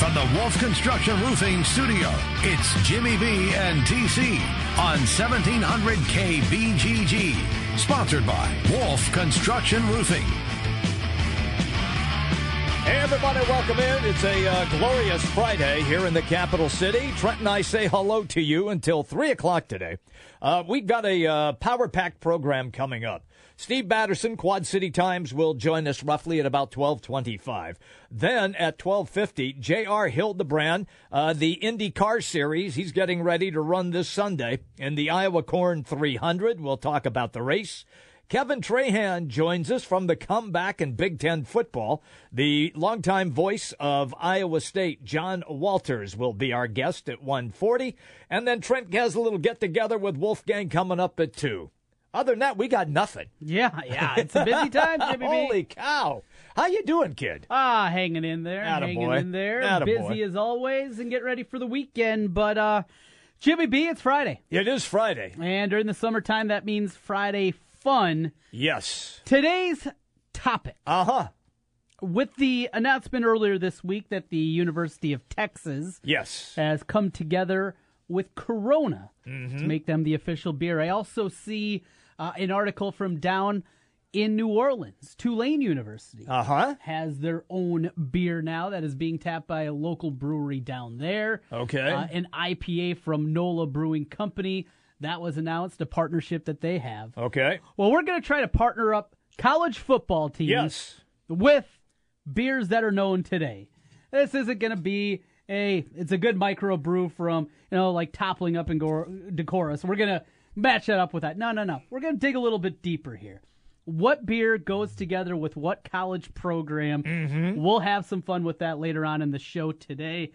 From the Wolf Construction Roofing Studio, it's Jimmy B and TC on 1700 KBGG. Sponsored by Wolf Construction Roofing. Hey, everybody, welcome in. It's a uh, glorious Friday here in the capital city. Trent and I say hello to you until 3 o'clock today. Uh, we've got a uh, power pack program coming up. Steve Batterson, Quad City Times, will join us roughly at about 1225. Then at 1250, J.R. Hildebrand, uh, the Indy Car Series, he's getting ready to run this Sunday in the Iowa Corn 300. We'll talk about the race. Kevin Trahan joins us from the comeback in Big Ten football. The longtime voice of Iowa State, John Walters, will be our guest at 140. And then Trent has a little get together with Wolfgang coming up at 2. Other than that, we got nothing. Yeah, yeah, it's a busy time, Jimmy. Holy cow! How you doing, kid? Ah, hanging in there, Attaboy. hanging in there. Attaboy. Busy as always, and get ready for the weekend. But uh, Jimmy B, it's Friday, It is Friday. and during the summertime, that means Friday fun. Yes. Today's topic, Uh huh. with the announcement earlier this week that the University of Texas Yes. has come together with Corona Mm-hmm. to make them the official beer. I also see uh, an article from down in New Orleans, Tulane University. Uh huh. has their own beer now that is being tapped by a local brewery down there. Okay. Uh, an IPA from NOLA Brewing Company. That was announced, a partnership that they have. Okay. Well, we're going to try to partner up college football teams Yes. with beers that are known today. This isn't going to be a, it's a good micro brew from, you know, like toppling up and go Decorus. We're going to match that up with that. No, no, no. We're going to dig a little bit deeper here. What beer goes together with what college program? Mm-hmm. We'll have some fun with that later on in the show today.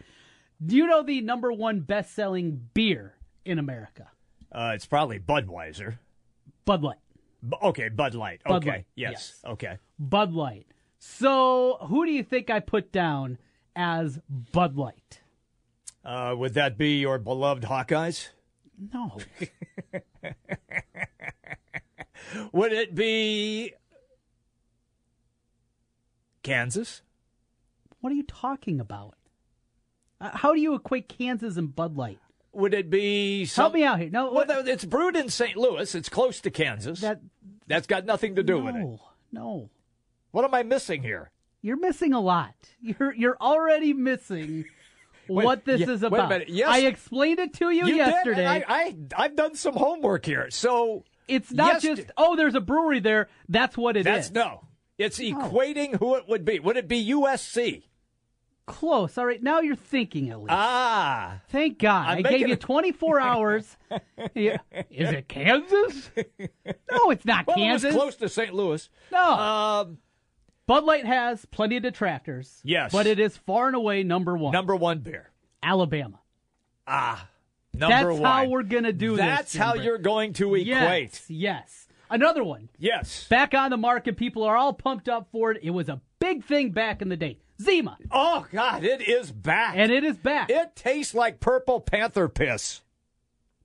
Do you know the number one best selling beer in America? Uh, it's probably Budweiser. Bud Light. B- okay, Bud Light. Bud okay. Light, Yes. yes. Okay. Bud Light. So, who do you think I put down as Bud Light? Uh, would that be your beloved Hawkeyes? No. Would it be Kansas? What are you talking about? Uh, how do you equate Kansas and Bud Light? Would it be some... Help me out here. No, Well, what, it's brewed in St. Louis. It's close to Kansas. that That's got nothing to do with it. no, no. What am I missing here? You're missing a lot. You're you're already missing what this yeah, is wait a about. minute. Yes. I explained it to you, You yesterday. Did, I, I I've done some homework here. So it's not Yester- just oh, there's a brewery there. That's what it is. that's no. It's equating who it would be. Would it be USC? close. All right, now you're thinking at least. Ah, Thank God. I'm I gave you a- 24 hours. Yeah. Is it Kansas? No, it's not well, Kansas. it was close to St. Louis. No. Um, Bud Light has plenty of detractors. Yes. But it is far and away number one. number one beer. Alabama. Ah, number That's one. how we're going to do this. That's how you're going to equate. Yes, yes. Another one. Yes. Back on the market. People are all pumped up for it. It was a big thing back in the day. Zima. Oh God, it is back. And it is back. it tastes like purple panther piss.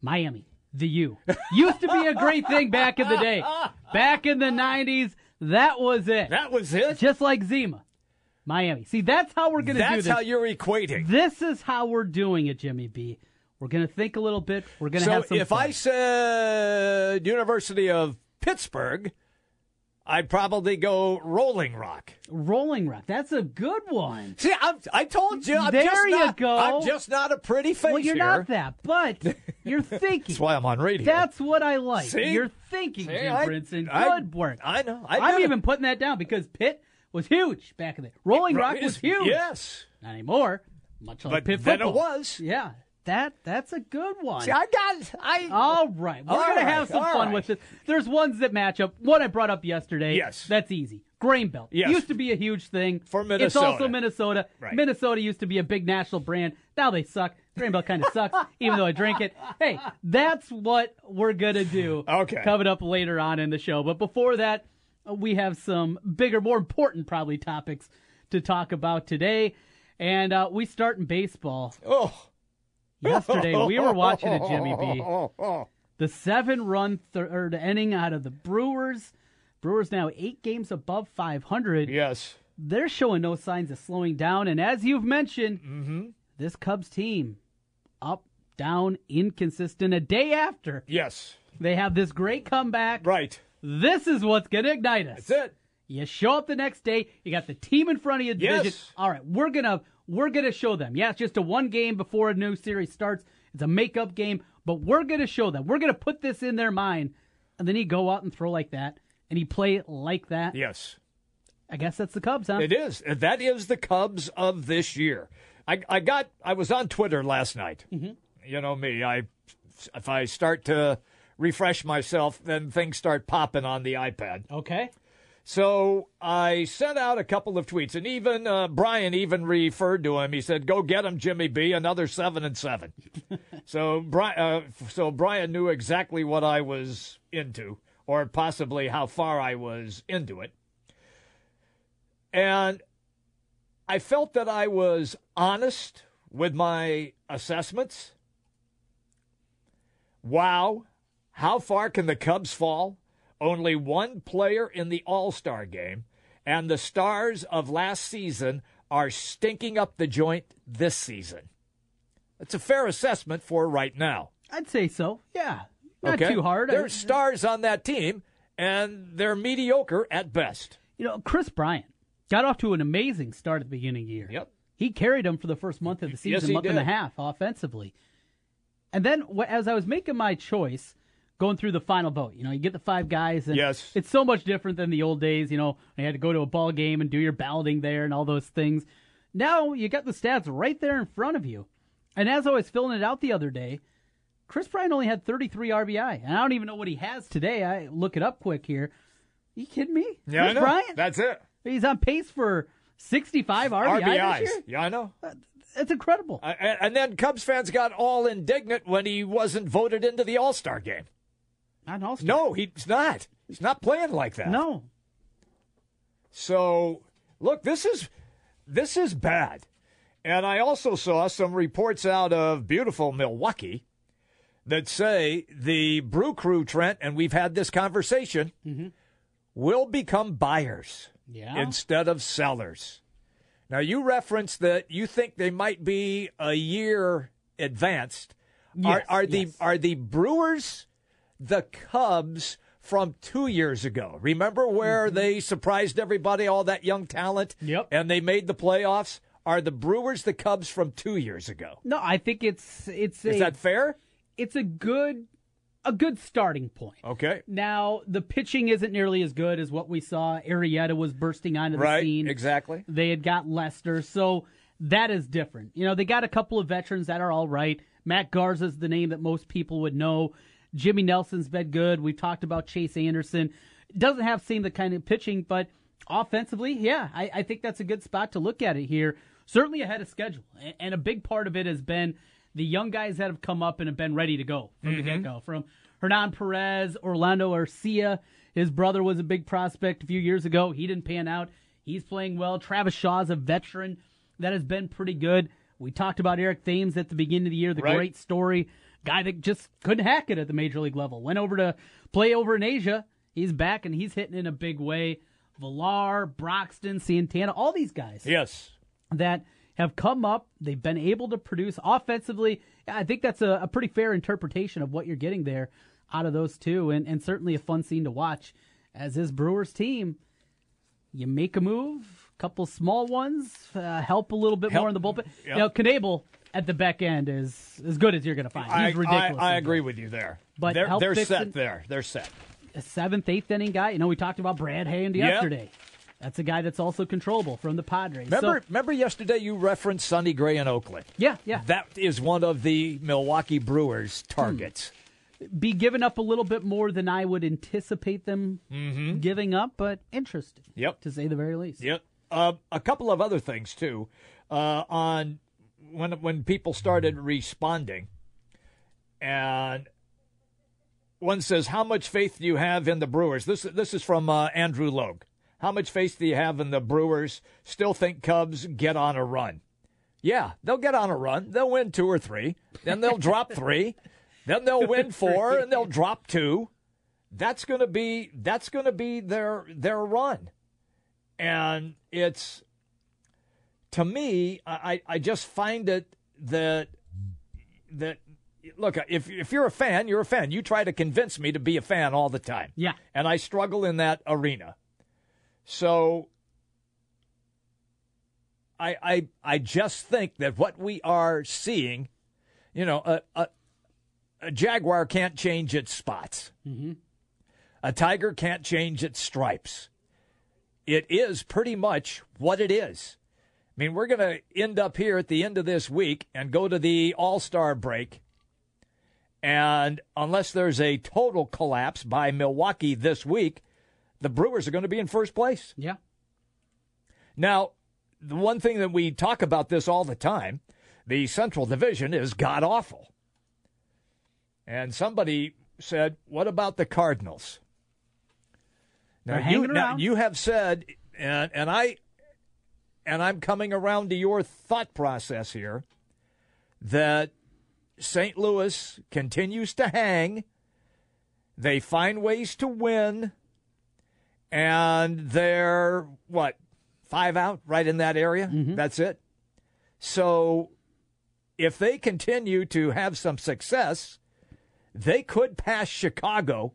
Miami, the U. Used to be a great thing back in the day. Back in the 90s, that was it. That was it. Just like Zima. Miami. See, that's how we're going to do That's this. how you're equating. This is how we're doing it, Jimmy B. We're going to think a little bit. We're going to So have some if fun. I said University of Pittsburgh, I'd probably go Rolling Rock. Rolling Rock, that's a good one. See, I'm, I told you, I'm There just you not, go. I'm just not a pretty face Well, you're here. not that, but you're thinking. That's why I'm on radio. That's what I like. See? You're thinking, See, Jim I- Brinson. I- Good work. I know. I I'm even putting that down because Pitt was huge back in the Rolling Rock was huge. Yes, Not anymore. Much like but Pitt then football. it was. Yeah, that that's a good one. See, I got. I. All right. We're All going to right, have some all fun right. with this. There's ones that match up. One I brought up yesterday. Yes. That's easy. Grain Belt. Yes. Used to be a huge thing. For Minnesota. It's also Minnesota. Minnesota. Right. Minnesota used to be a big national brand. Now they suck. Grain Belt kind of sucks, even though I drink it. Hey, that's what we're going to do Okay. coming up later on in the show. But before that, uh, we have some bigger, more important probably topics to talk about today. And uh, we start in baseball. Oh. Yesterday, we were watching it, Jimmy B. The seven run third inning out of the Brewers. Brewers now eight games above 500. Yes. They're showing no signs of slowing down. And as you've mentioned, Mm-hmm. this Cubs team up, down, inconsistent. A day after Yes. they have this great comeback. Right. This is what's going to ignite us. That's it. You show up the next day, you got the team in front of you. Division. Yes. All right, we're gonna we're gonna show them. Yeah, it's just a one game before a new series starts. It's a makeup game, but we're gonna show them. We're gonna put this in their mind, and then he go out and throw like that, and he play like that. Yes. I guess that's the Cubs, huh? It is. That is the Cubs of this year. I, I got. I was on Twitter last night. Mm-hmm. You know me. I if I start to refresh myself, then things start popping on the iPad. Okay. So I sent out a couple of tweets, and even uh, Brian even referred to him. He said, "Go get him, Jimmy B. Another seven and seven. so Brian, uh, so Brian knew exactly what I was into, or possibly how far I was into it, and I felt that I was honest with my assessments. Wow, how far can the Cubs fall? Only one player in the All Star game, and the stars of last season are stinking up the joint this season. It's a fair assessment for right now. I'd say so. Yeah, not okay? too hard. There's stars on that team, and they're mediocre at best. you know, Kris Bryant got off to an amazing start at the beginning of the year. Yep. He carried them for the first month of the season, Yes, month and a half offensively. And then as I was making my choice, going through the final vote, you know, you get the five guys, and Yes. it's so much different than the old days. You know, you had to go to a ball game and do your balloting there and all those things. Now you got the stats right there in front of you. And as I was filling it out the other day, Kris Bryant only had 33 RBI, and I don't even know what he has today. I look it up quick here. you kidding me? Yeah, I know. Bryant? That's it. He's on pace for 65 RBI RBIs. this year. Yeah, I know. That's incredible. Uh, and and then Cubs fans got all indignant when he wasn't voted into the All Star game. Not an all-star. No, he's not. He's not playing like that. No. So, look, this is this is bad. And I also saw some reports out of beautiful Milwaukee that say the Brew Crew, Trent, and we've had this conversation, mm-hmm. will become buyers Yeah. instead of sellers. Now, you referenced that you think they might be a year advanced. Yes, are, are the are the Brewers the Cubs from two years ago? Remember where they surprised everybody, all that young talent, Mm-hmm. Yep. and they made the playoffs? Are the Brewers the Cubs from two years ago? No, I think it's it's a Is that fair? it's a good a good starting point. Okay. Now, the pitching isn't nearly as good as what we saw. Arrieta was bursting onto the Right. scene. Exactly. They had got Lester, so that is different. You know, they got a couple of veterans that are all right. Matt Garza's the name that most people would know. Jimmy Nelson's been good. We've talked about Chase Anderson. Doesn't have seen the kind of pitching, but offensively, yeah, I, I think that's a good spot to look at it here. Certainly ahead of schedule. And a big part of it has been the young guys that have come up and have been ready to go from the mm-hmm. get go. From Hernan Perez, Orlando Arcia. His brother was a big prospect a few years ago. He didn't pan out. He's playing well. Travis Shaw's a veteran that has been pretty good. We talked about Eric Thames at the beginning of the year, the Right. great story. Guy that just couldn't hack it at the major league level. Went over to play over in Asia. He's back and he's hitting in a big way. Villar, Broxton, Santana, all these guys Yes. that have come up. They've been able to produce offensively. I think that's a, a pretty fair interpretation of what you're getting there out of those two, and, and certainly a fun scene to watch. As is Brewers team, you make a move, a couple small ones, uh, help a little bit Help- more in the bullpen. Yep. You know, Knebel at the back end is as good as you're going to find. He's I, ridiculous. I, I agree with you there. But they're, they're Dixon- set there. They're set. a seventh, eighth inning guy. You know, we talked about Brad Hand yesterday. That's a guy that's also controllable from the Padres. Remember, So, remember yesterday you referenced Sonny Gray in Oakland. yeah, yeah. That is one of the Milwaukee Brewers' targets. be giving up a little bit more than I would anticipate them Mm-hmm. giving up, but interesting. Yep. To say the very least. Yep. Uh, a couple of other things too. Uh, on when when people started responding, and one says, "How much faith do you have in the Brewers?" This this is from uh, Andrew Logue. How much faith do you have in the Brewers? Still think Cubs get on a run? Yeah, they'll get on a run. They'll win two or three. Then they'll drop three. Then they'll win four, and they'll drop two. That's gonna be that's gonna be their their run and it's to me I, I just find it that that look if if you're a fan you're a fan. You try to convince me to be a fan all the time. Yeah. and I struggle in that arena. So I I I just think that what we are seeing you know a a, a jaguar can't change its spots. Mm-hmm. A tiger can't change its stripes. It is pretty much what it is. I mean, we're going to end up here at the end of this week and go to the All Star break. And unless there's a total collapse by Milwaukee this week, the Brewers are going to be in first place. Yeah. Now, the one thing that we talk about this all the time the Central Division is god awful. And somebody said, What about the Cardinals? Now, you, now you have said, and, and I and I'm coming around to your thought process here that St. Louis continues to hang. They find ways to win, and they're what five out right in that area. Mm-hmm. That's it. So, if they continue to have some success, they could pass Chicago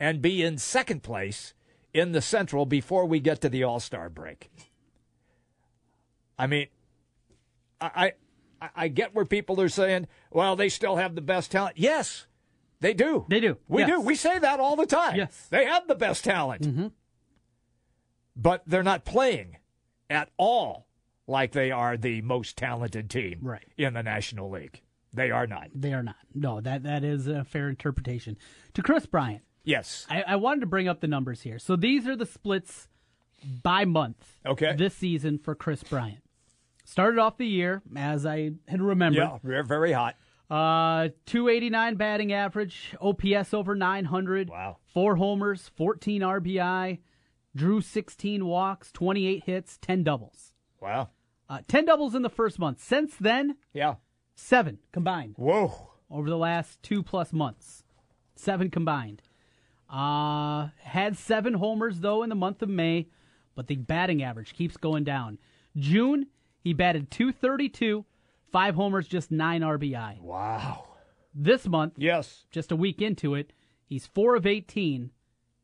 and be in second place in the Central before we get to the All Star break. I mean, I, I I get where people are saying, well, they still have the best talent. Yes, they do. They do. We Yes. do. We say that all the time. Yes. They have the best talent. Mm-hmm. But they're not playing at all like they are the most talented team Right. in the National League. They are not. They are not. No, that that is a fair interpretation. To Kris Bryant, Yes. I, I wanted to bring up the numbers here. So these are the splits by month. Okay. This season for Kris Bryant. Started off the year as I had remembered. Yeah, very hot. Uh, 289 batting average, OPS over 900. Wow. Four homers, 14 RBI, drew 16 walks, 28 hits, 10 doubles. Wow. Uh, 10 doubles in the first month. Since then, Yeah. seven combined Whoa. over the last two plus months. Seven combined. Uh, had seven homers, though, in the month of May, but the batting average keeps going down. June, he batted 232, five homers, just nine RBI. Wow. This month, Yes. just a week into it, he's four of 18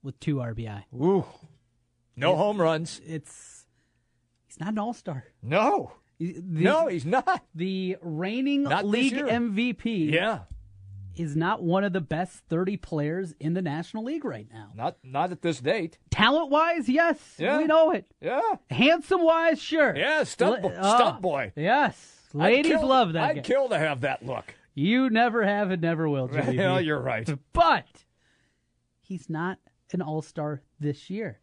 with two RBI. Ooh. No home runs. It's he's not an all star. No. no, he's not. the reigning Not league. MVP Yeah. Is not one of the best 30 players in the National League right now. Not not at this date. Talent wise, yes, Yeah. we know it. Yeah. Handsome wise, sure. Yeah, stunt, bo- La- ah, stunt boy. Yes, ladies kill- love that. I'd guy. kill to have that look. you never have and never will, V. you're right. but he's not an all star this year.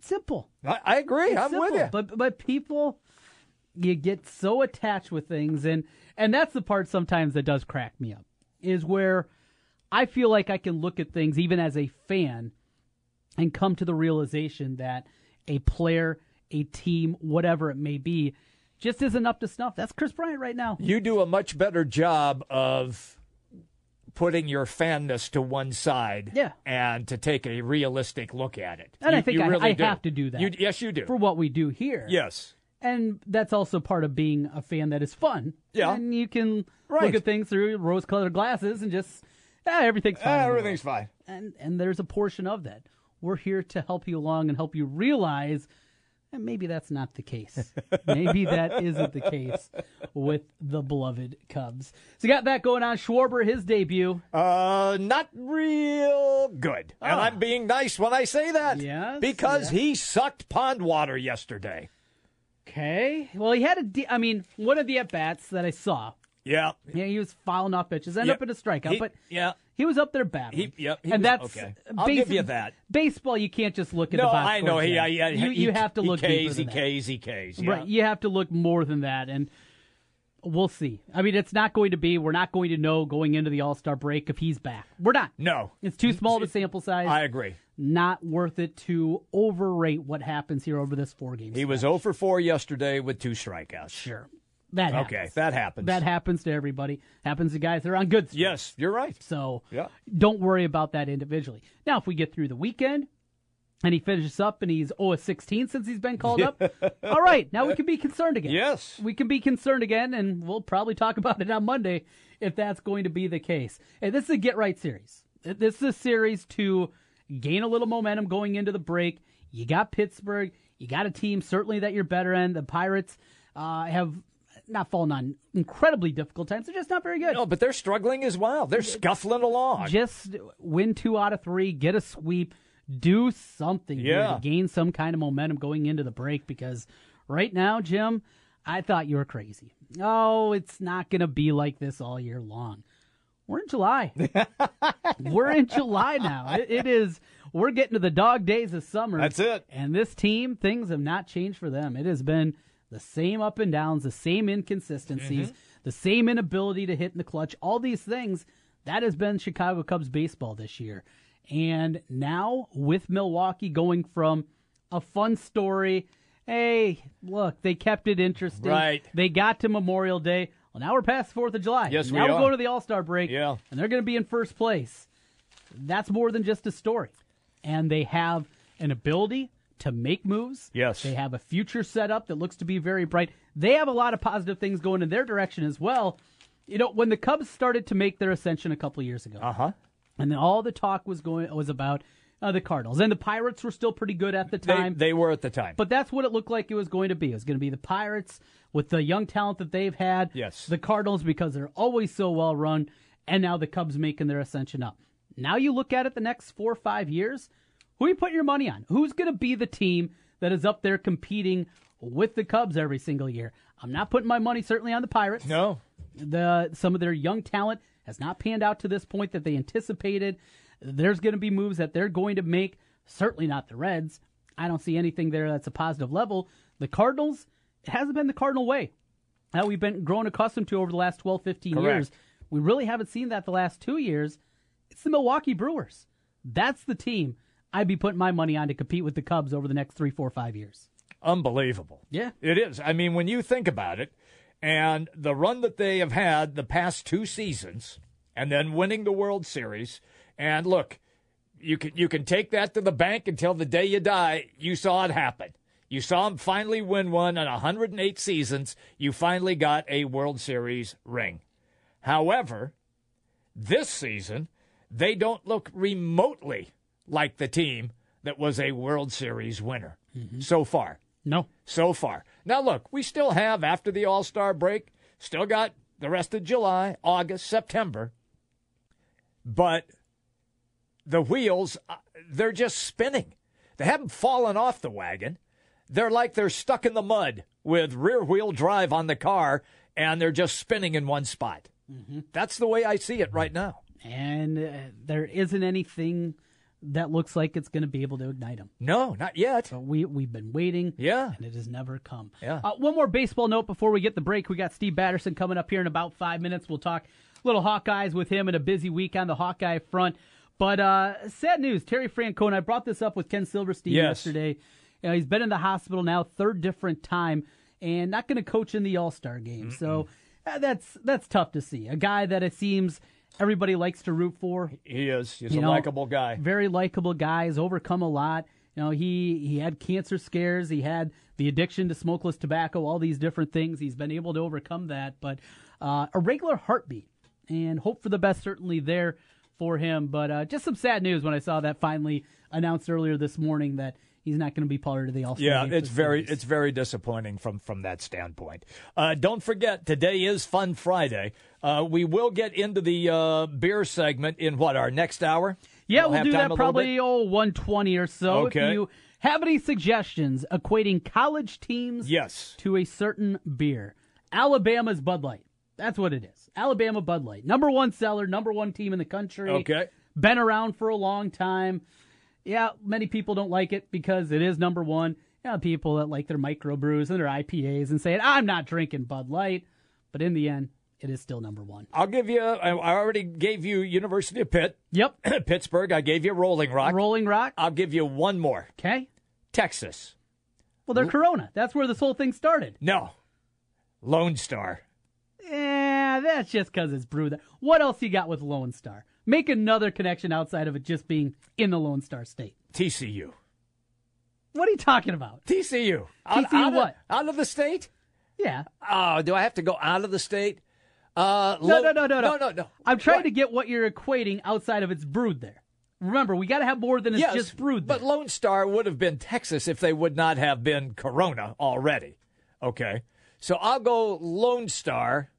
Simple. I, I agree. I'm simple. with you. But but people, you get so attached with things, and and that's the part sometimes that does crack me up. Is where I feel like I can look at things even as a fan, and come to the realization that a player, a team, whatever it may be, just isn't up to snuff. That's Kris Bryant right now. you do a much better job of putting your fanness to one side Yeah. and to take a realistic look at it. And You- I think you I, really I have to do that. You, yes, you do. for what we do here. yes. And that's also part of being a fan that is fun. Yeah. And you can Right. look at things through rose colored glasses and just, yeah, everything's fine. Ah, everything's fine. And, and there's a portion of that. We're here to help you along and help you realize that maybe that's not the case. maybe that isn't the case with the beloved Cubs. So you got that going on. Schwarber, his debut. Uh, not real good. And I'm being nice when I say that. Ah. Yes, Because yes. he sucked pond water yesterday. Okay. Well, he had a, de- I mean, one of the at bats that I saw, Yeah. yeah, he was fouling off pitches, ended Yeah. up in a strikeout, He- but yeah. He was up there battling. He- yep, he and was- that's okay. I'll give you that. Baseball, you can't just look at No, the box I know. He. I, yeah, you, he, you have to he look Ks, he than that. Ks, he Ks. Yeah. Right, you have to look more than that, and we'll see. I mean, it's not going to be. We're not going to know going into the All Star break if he's back. We're not. No, It's too small of a sample size. I agree. not worth it to overrate what happens here over this four games. He was 0 for 4 yesterday with two strikeouts. sure. That happens. Okay, that happens. That happens to everybody. Happens to guys that are on good. streaks. Yes, you're right. So Yeah. don't worry about that individually. Now, if we get through the weekend and he finishes up and he's 0 16 since he's been called up, all right, now we can be concerned again. Yes. We can be concerned again, and we'll probably talk about it on Monday if that's going to be the case. Hey, this is a get right series. This is a series to gain a little momentum going into the break. You got Pittsburgh. You got a team certainly that you're better in. The Pirates uh, have not fallen on incredibly difficult times. They're just not very good. No, but they're struggling as well. They're scuffling along. Just win two out of three, get a sweep, do something Yeah. to gain some kind of momentum going into the break because right now, Jim, I thought you were crazy. Oh, it's not going to be like this all year long. We're in July. we're in July now. It, it is. We're getting to the dog days of summer. That's it. And this team, things have not changed for them. It has been the same up and downs, the same inconsistencies, Mm-hmm. the same inability to hit in the clutch. All these things that has been Chicago Cubs baseball this year. And now with Milwaukee going from a fun story, hey, look, they kept it interesting. Right. They got to Memorial Day. Well, now we're past Fourth of July. Yes, now we we're are. going to the All Star break. Yeah. And they're going to be in first place. That's more than just a story. And they have an ability to make moves. Yes. They have a future set up that looks to be very bright. They have a lot of positive things going in their direction as well. You know, when the Cubs started to make their ascension a couple of years ago, Uh huh. And then all the talk was going was about uh, the Cardinals, and the Pirates were still pretty good at the They, time. they were at the time. But that's what it looked like it was going to be. It was going to be the Pirates with the young talent that they've had. Yes. The Cardinals because they're always so well run, and now the Cubs making their ascension up. Now you look at it the next four or five years. Who are you putting your money on? Who's going to be the team that is up there competing with the Cubs every single year? I'm not putting my money certainly on the Pirates no. the some of their young talent has not panned out to this point that they anticipated. There's going to be moves that they're going to make. Certainly not the Reds. I don't see anything there that's a positive level. The Cardinals, it hasn't been the Cardinal way that we've been grown accustomed to over the last 12, 15 Correct. years. We really haven't seen that the last two years. It's the Milwaukee Brewers. That's the team I'd be putting my money on to compete with the Cubs over the next three, four, five years. Unbelievable. Yeah. It is. I mean, when you think about it, and the run that they have had the past two seasons, and then winning the World Series, and look, you can you can take that to the bank until the day you die. You saw it happen. You saw them finally win one in 108 seasons. You finally got a World Series ring. However, this season, they don't look remotely like the team that was a World Series winner mm-hmm. so far No. so far. Now, look, we still have, after the All Star break, still got the rest of July, August, September. But the wheels, uh, they're just spinning. They haven't fallen off the wagon. They're like they're stuck in the mud with rear wheel drive on the car and they're just spinning in one spot. That's the way I see it right now. And uh, there isn't anything that looks like it's going to be able to ignite them. No, not yet. But we we've been waiting, Yeah. and it has never come. Yeah. Uh, one more baseball note before we get the break. We got Steve Batterson coming up here in about five minutes. We'll talk little Hawkeyes with him and a busy week on the Hawkeye front. But uh, sad news, Terry Francona. I brought this up with Ken Silverstein Yes. yesterday. You know, he's been in the hospital now, third different time, and not going to coach in the All Star game. So uh, that's that's tough to see. A guy that it seems everybody likes to root for. He is. He's You a know, likable guy. Very likable guy. Has overcome a lot. You know, he he had cancer scares. He had the addiction to smokeless tobacco. All these different things. He's been able to overcome that. But uh, a regular heartbeat, and hope for the best. Certainly there for him. But uh, just some sad news when I saw that finally announced earlier this morning that he's not going to be part of the All Star. Yeah, it's very festivities. it's very disappointing from from that standpoint. Uh, don't forget today is Fun Friday. Uh, we will get into the uh, beer segment in what our next hour. Yeah, we'll have do that probably oh 120 or so. Okay. If you have any suggestions equating college teams Yes. to a certain beer, Alabama's Bud Light. That's what it is. Alabama Bud Light, number one seller, number one team in the country. Okay. Been around for a long time. Yeah, many people don't like it because it is number one. Yeah, people that like their microbrews and their IPAs and saying, I'm not drinking Bud Light. But in the end, it is still number one. I'll give you. I already gave you University of Pitt, Yep. Pittsburgh. I gave you Rolling Rock. Rolling Rock. I'll give you one more. Okay. Texas. Well, they're Corona. That's where this whole thing started. No. Lone Star. Yeah, that's just because it's brewed. What else you got with Lone Star? Make another connection outside of it just being in the Lone Star state. TCU. What are you talking about? TCU. TCU out of- what? out of the state? Yeah. Oh, do I have to go out of the state? Uh, No, no, no, no, no. no, no, no. I'm trying What? to get what you're equating outside of it's brood there. Remember, we got to have more than it's yes, just brood. there. But Lone Star would have been Texas if they would not have been Corona already. Okay. So I'll go Lone Star,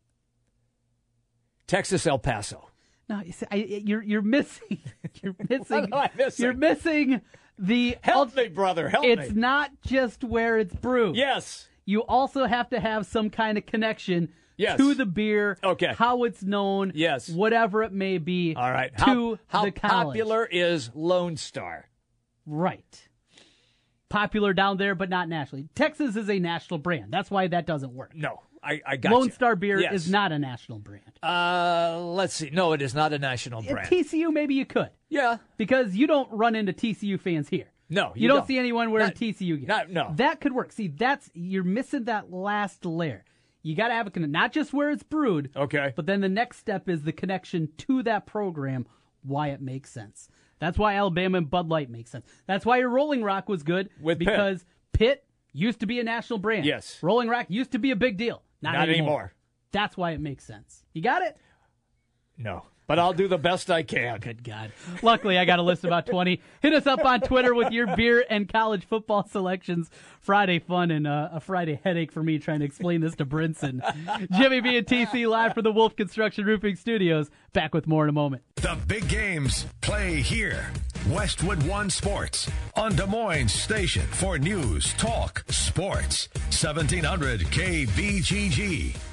Texas El Paso. no, you see, I, you're you're missing. You're missing. What am I missing? You're missing the. Help me, brother. Help It's me. not just where it's brewed. yes. You also have to have some kind of connection Yes. to the beer. Okay. How it's known. Yes. Whatever it may be. All right. To How, how popular is Lone Star? Right. Popular down there, but not nationally. Texas is a national brand. That's why that doesn't work. No, I, I got Lone you. Star beer Yes. is not a national brand. Uh, let's see. No, it is not a national At brand. TCU, maybe you could, yeah. because you don't run into TCU fans here. No, you, you don't, don't. see anyone wearing Not- TCU gear. not- no. that could work. See, that's you're missing that last layer. You got to have a connection, not just where it's brewed. Okay. But then the next step is the connection to that program, why it makes sense. That's why Alabama and Bud Light makes sense. That's why your Rolling Rock was good With because Pitt used to be a national brand. Yes. Rolling Rock used to be a big deal. Not, Not anymore. That's why it makes sense. You got it? No, but I'll do the best I can. Good God. Luckily, I got a list of about 20. Hit us up on Twitter with your beer and college football selections. Friday fun and uh, a Friday headache for me trying to explain this to Brinson. Jimmy B and TC live from the Wolf Construction Roofing Studios. Back with more in a moment. The big games play here. Westwood One Sports on Des Moines Station for news, talk, sports. 1700 KBGG.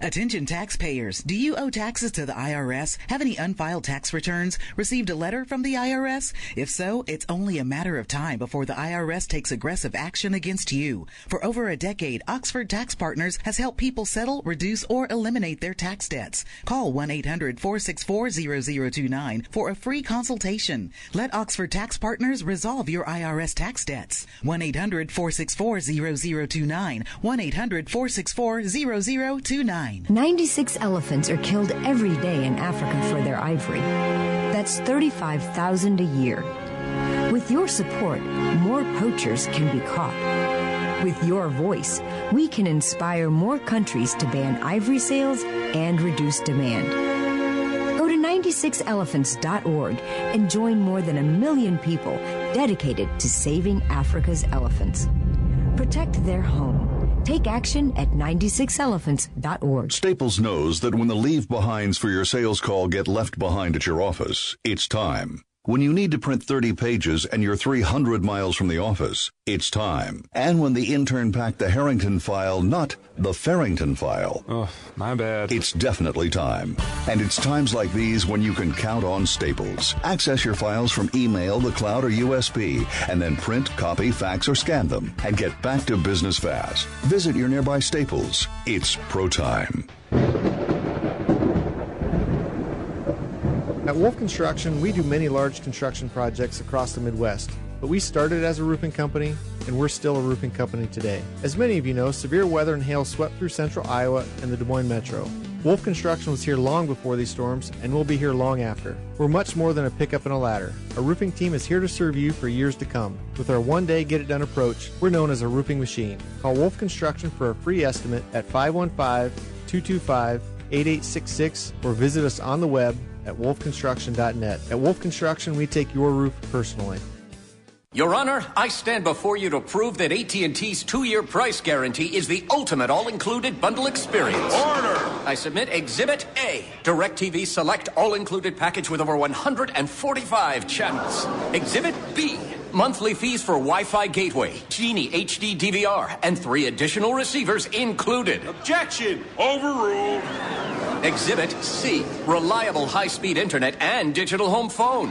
Attention taxpayers. Do you owe taxes to the IRS? Have any unfiled tax returns? Received a letter from the IRS? If so, it's only a matter of time before the IRS takes aggressive action against you. For over a decade, Oxford Tax Partners has helped people settle, reduce, or eliminate their tax debts. Call 1-800-464-0029 for a free consultation. Let Oxford Tax Partners resolve your IRS tax debts. 1-800-464-0029. 1-800-464-0029. 96 elephants are killed every day in Africa for their ivory. That's 35,000 a year. With your support, more poachers can be caught. With your voice, we can inspire more countries to ban ivory sales and reduce demand. Go to 96elephants.org and join more than a million people dedicated to saving Africa's elephants. Protect their home. Take action at 96elephants.org. Staples knows that when the leave behinds for your sales call get left behind at your office, it's time. When you need to print 30 pages and you're 300 miles from the office, it's time. And when the intern packed the Harrington file, not the Farrington file, Oh, my bad. it's definitely time. And it's times like these when you can count on Staples. Access your files from email, the cloud, or USB, and then print, copy, fax, or scan them and get back to business fast. Visit your nearby Staples. It's pro time. At Wolf Construction, we do many large construction projects across the Midwest, but we started as a roofing company and we're still a roofing company today. As many of you know, severe weather and hail swept through central Iowa and the Des Moines metro. Wolf Construction was here long before these storms and will be here long after. We're much more than a pickup and a ladder. Our roofing team is here to serve you for years to come. With our one day get it done approach, we're known as a roofing machine. Call Wolf Construction for a free estimate at 515 225 8866 or visit us on the web at wolfconstruction.net. At Wolf Construction, we take your roof personally. Your Honor, I stand before you to prove that AT&T's two-year price guarantee is the ultimate all-included bundle experience. Order! I submit Exhibit A, DirecTV Select all-included package with over 145 channels. Exhibit B, monthly fees for Wi-Fi gateway, Genie HD DVR, and three additional receivers included. Objection! Overruled. Exhibit C, reliable high-speed internet and digital home phone.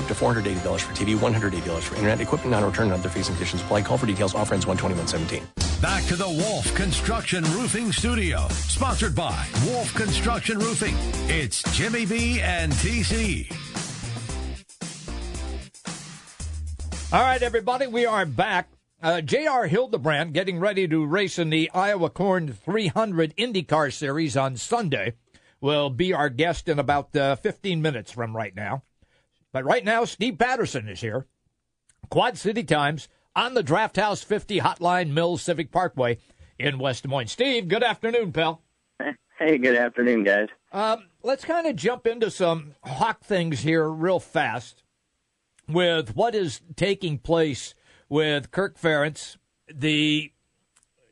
up to $480 for TV, $180 for internet, equipment non-return and other fees and conditions apply. Call for details. Offer ends 12117. Back to the Wolf Construction Roofing Studio, sponsored by Wolf Construction Roofing. It's Jimmy B and TC. All right, everybody, we are back. Uh, J.R. Hildebrand getting ready to race in the Iowa Corn 300 IndyCar Series on Sunday will be our guest in about uh, 15 minutes from right now. But right now, Steve Batterson is here. Quad City Times on the Draft House 50 Hotline Mills Civic Parkway in West Des Moines. Steve, good afternoon, pal. Hey, good afternoon, guys. Um, let's kind of jump into some hawk things here real fast with what is taking place with Kirk Ferentz, the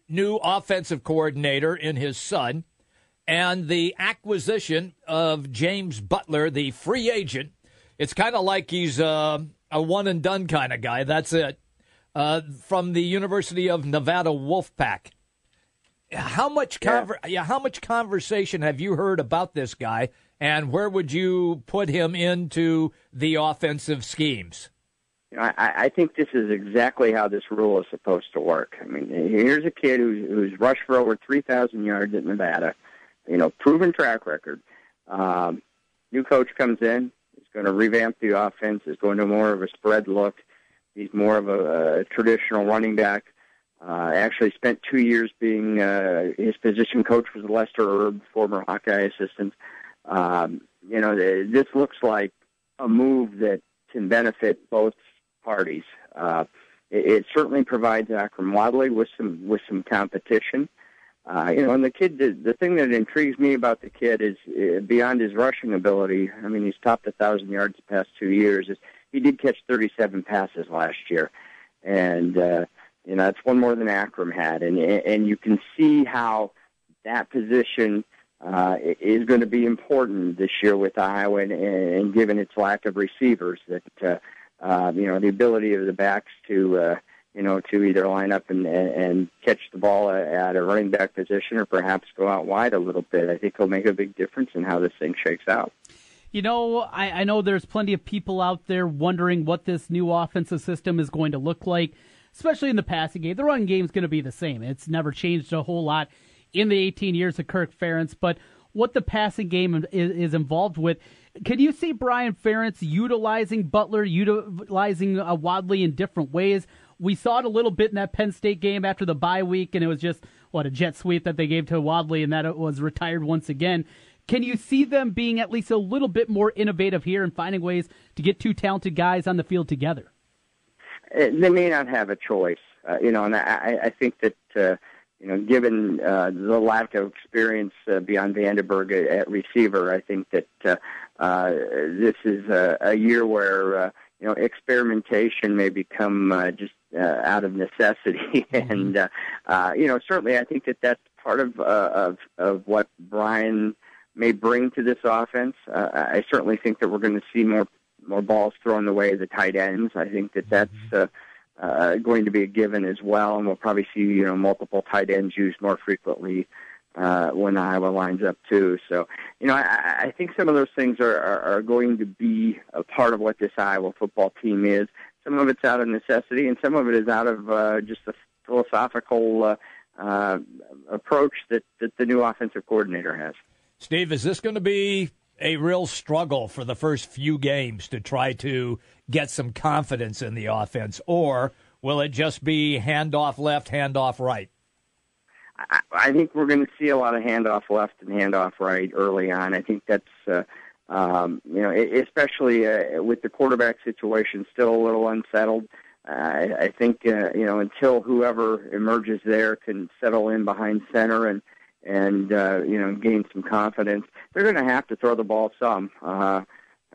new offensive coordinator, and his son, and the acquisition of James Butler, the free agent. It's kind of like he's uh, a one and done kind of guy. That's it. Uh, from the University of Nevada Wolfpack. How much conver- yeah. yeah, how much conversation have you heard about this guy, and where would you put him into the offensive schemes? I, I think this is exactly how this rule is supposed to work. I mean, here's a kid who's, who's rushed for over 3,000 yards at Nevada, you know, proven track record. Um, new coach comes in, going to revamp the offense, is going to more of a spread look. He's more of a, a traditional running back. Uh, actually spent two years being uh, his position coach was Lester Erb, former Hawkeye assistant. Um, you know, this looks like a move that can benefit both parties. Uh, it, it certainly provides Akrum Wadley with some with some competition. Uh, you know, and the kid, the, the thing that intrigues me about the kid is uh, beyond his rushing ability. I mean, he's topped a thousand yards the past two years. Is he did catch 37 passes last year, and uh, you know that's one more than Akrum had, and and you can see how that position uh, is going to be important this year with Iowa, and, and given its lack of receivers, that uh, uh, you know the ability of the backs to uh, you know to either line up and, and catch the ball at a running back position, or perhaps go out wide a little bit. I think will make a big difference in how this thing shakes out. You know, I, I know there's plenty of people out there wondering what this new offensive system is going to look like, especially in the passing game. The run game is going to be the same. It's never changed a whole lot in the 18 years of Kirk Ferentz, but what the passing game is, is involved with. Can you see Brian Ferentz utilizing Butler, utilizing uh, Wadley in different ways? We saw it a little bit in that Penn State game after the bye week, and it was just what a jet sweep that they gave to Wadley, and that it was retired once again. Can you see them being at least a little bit more innovative here and finding ways to get two talented guys on the field together? Uh, they may not have a choice, uh, you know, and I, I think that uh, you know, given uh, the lack of experience uh, beyond Vandenberg at, receiver, I think that uh, uh, this is a, a year where uh, you know experimentation may become uh, just uh, out of necessity, and uh, uh, you know certainly I think that that's part of uh, of of what Brian may bring to this offense. Uh, I certainly think that we're going to see more more balls thrown the way of the tight ends. I think that that's uh, uh, going to be a given as well, and we'll probably see you know multiple tight ends used more frequently uh, when Iowa lines up too. So, you know, I, I think some of those things are, are, are going to be a part of what this Iowa football team is. Some of it's out of necessity, and some of it is out of uh, just the philosophical uh, uh, approach that, that the new offensive coordinator has. Steve, is this going to be a real struggle for the first few games to try to get some confidence in the offense, or will it just be handoff left, handoff right? I, think we're going to see a lot of handoff left and handoff right early on. I think that's, uh, um, you know, especially uh, with the quarterback situation still a little unsettled. I, I think, uh, you know, until whoever emerges there can settle in behind center and and uh, you know gain some confidence, they're going to have to throw the ball some. Uh,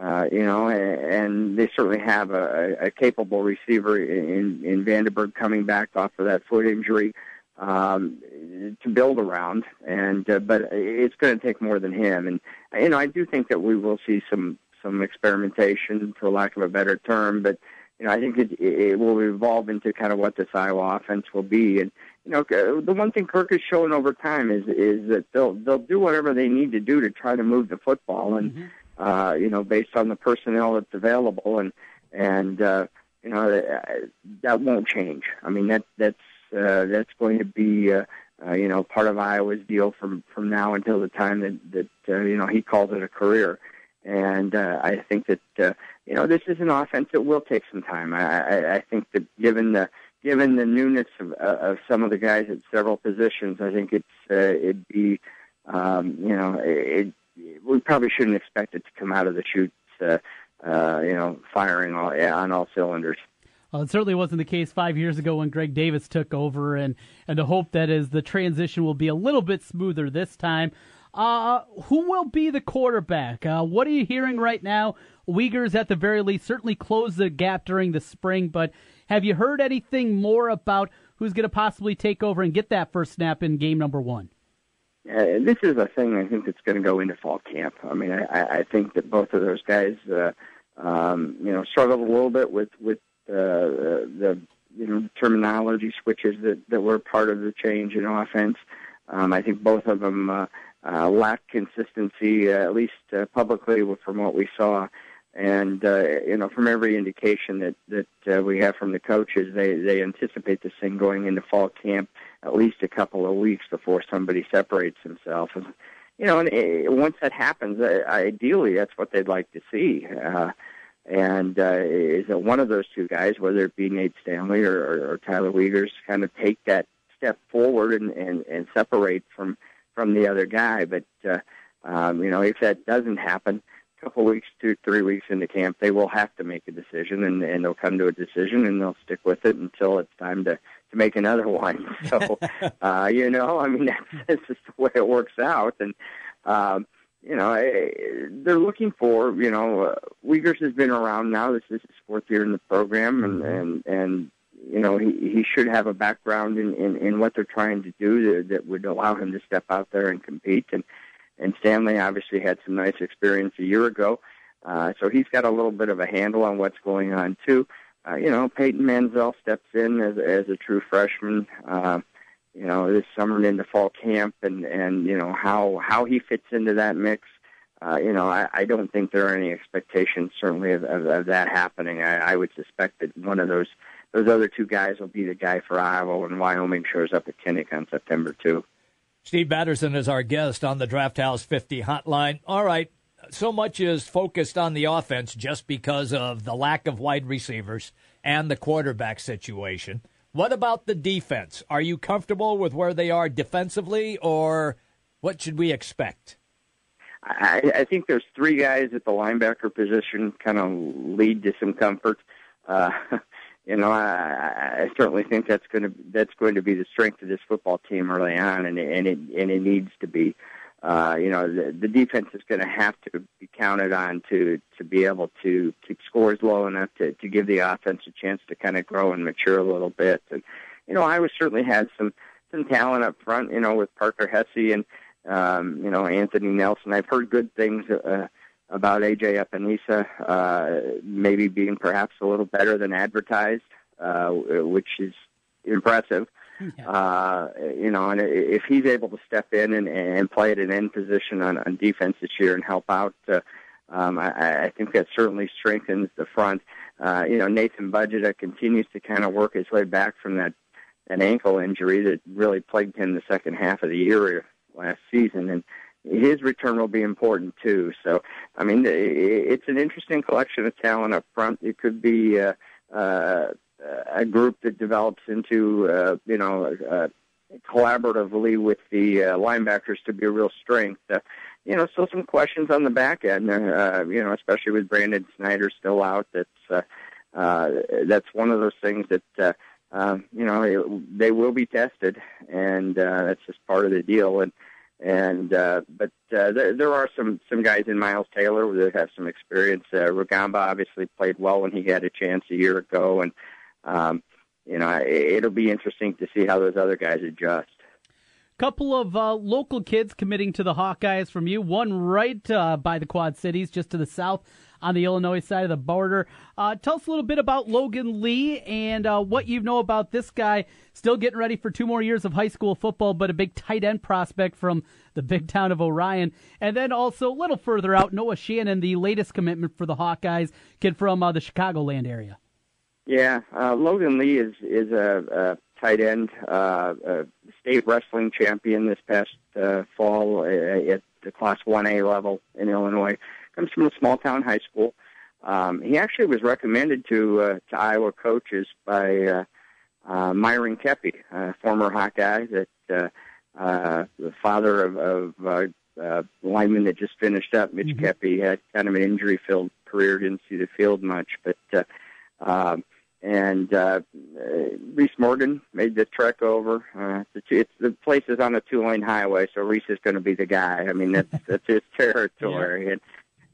uh, you know, and they certainly have a, a capable receiver in in VandeBerg coming back off of that foot injury um, to build around. And uh, but it's going to take more than him. And you know, I do think that we will see some some experimentation, for lack of a better term. But you know, I think it, it will evolve into kind of what this Iowa offense will be. And you know, the one thing Kirk has shown over time is is that they'll they'll do whatever they need to do to try to move the football, and mm-hmm. uh, you know, based on the personnel that's available, and and uh, you know that, that won't change. I mean, that that's uh, that's going to be. Uh, uh, you know, part of Iowa's deal from from now until the time that that uh, you know he calls it a career. And uh, I think that uh, you know this is an offense that will take some time. I, I, I think that given the given the newness of, uh, of some of the guys at several positions, I think it's uh, it'd be um, you know it, it, we probably shouldn't expect it to come out of the chutes uh, uh, you know firing all, on all cylinders. Well, it certainly wasn't the case five years ago when Greg Davis took over, and and to hope that as the transition will be a little bit smoother this time. Uh, who will be the quarterback? Uh, what are you hearing right now? Wiegers, at the very least, certainly closed the gap during the spring, but have you heard anything more about who's going to possibly take over and get that first snap in game number one? Uh, this is a thing I think that's going to go into fall camp. I mean, I, I think that both of those guys, uh, um, you know, struggled a little bit with with uh, the you know terminology switches that that were part of the change in offense. Um, I think both of them uh, uh, lacked consistency, uh, at least uh, publicly, from what we saw. And uh, you know, from every indication that that uh, we have from the coaches, they they anticipate this thing going into fall camp at least a couple of weeks before somebody separates himself. And you know, and uh, once that happens, uh, ideally, that's what they'd like to see. Uh, and uh, is that one of those two guys, whether it be Nate Stanley or, or, or Tyler Wiegers, kind of take that step forward and, and, and separate from from the other guy. But uh, um, you know, if that doesn't happen, a couple weeks, two, three weeks into camp, they will have to make a decision, and, and they'll come to a decision, and they'll stick with it until it's time to to make another one. So, uh, you know, I mean, that's, that's just the way it works out, and. Um, you know, they're looking for, you know, uh, Wiegers has been around now. This is his fourth year in the program, and and and you know, he, he should have a background in, in, in what they're trying to do that, that would allow him to step out there and compete. And, and Stanley obviously had some nice experience a year ago. Uh, so he's got a little bit of a handle on what's going on too. Uh, you know, Peyton Mansell steps in as, as a true freshman, uh, you know, this summer and into fall camp and, and, you know, how, how he fits into that mix. Uh, you know, I, I don't think there are any expectations certainly of, of, of that happening. I, I would suspect that one of those those other two guys will be the guy for Iowa when Wyoming shows up at Kinnick on September 2. Steve Batterson is our guest on the Draft House 50 hotline. All right, so much is focused on the offense just because of the lack of wide receivers and the quarterback situation. What about the defense? Are you comfortable with where they are defensively, or what should we expect? I, I think there's three guys at the linebacker position kind of lead to some comfort. Uh, you know, I, I certainly think that's going to that's going to be the strength of this football team early on, and and it and it needs to be. Uh, you know, the, the defense is going to have to be counted on to to be able to keep scores low enough to to give the offense a chance to kind of grow and mature a little bit. And you know, Iowa certainly had some some talent up front. You know, with Parker Hesse and um, you know Anthony Nelson. I've heard good things. Uh, about AJ Epenesa uh, maybe being perhaps a little better than advertised, uh, which is impressive. Uh, you know, and if he's able to step in and, and play at an end position on, on defense this year and help out, uh, um, I, I think that certainly strengthens the front. Uh, you know, Nathan Bazata continues to kind of work his way back from that an ankle injury that really plagued him the second half of the year last season, and his return will be important too. So, I mean, it's an interesting collection of talent up front. It could be uh, uh, a group that develops into, uh, you know, uh, collaboratively with the uh, linebackers to be a real strength. Uh, you know, still some questions on the back end. Uh, you know, especially with Brandon Snyder still out. That's uh, uh, that's one of those things that. Uh, uh, you know, it, they will be tested, and uh, that's just part of the deal. And and uh, but uh, there, there are some some guys in Miles Taylor that have some experience. Uh, Rugamba obviously played well when he had a chance a year ago, and um, you know it, it'll be interesting to see how those other guys adjust. Couple of uh, local kids committing to the Hawkeyes from you. One right uh, by the Quad Cities, just to the south on the Illinois side of the border. Uh, tell us a little bit about Logan Lee and uh, what you know about this guy. Still getting ready for two more years of high school football, but a big tight end prospect from the big town of Orion. And then also a little further out, Noah Shannon, the latest commitment for the Hawkeyes, kid from uh, the Chicagoland area. Yeah, uh, Logan Lee is is a, a tight end, uh, a state wrestling champion this past uh, fall uh, at the Class 1A level in Illinois comes from a small town high school. Um, he actually was recommended to uh, to Iowa coaches by uh, uh, Myron Keppy, a former Hawkeye, that uh, uh, the father of, of uh, uh, lineman that just finished up. Mitch mm-hmm. Keppy had kind of an injury-filled career, didn't see the field much, but uh, um, and uh, Reese Morgan made the trek over. Uh, it's, it's the place is on a two-lane highway, so Reese is going to be the guy. I mean, that's that's his territory, yeah. and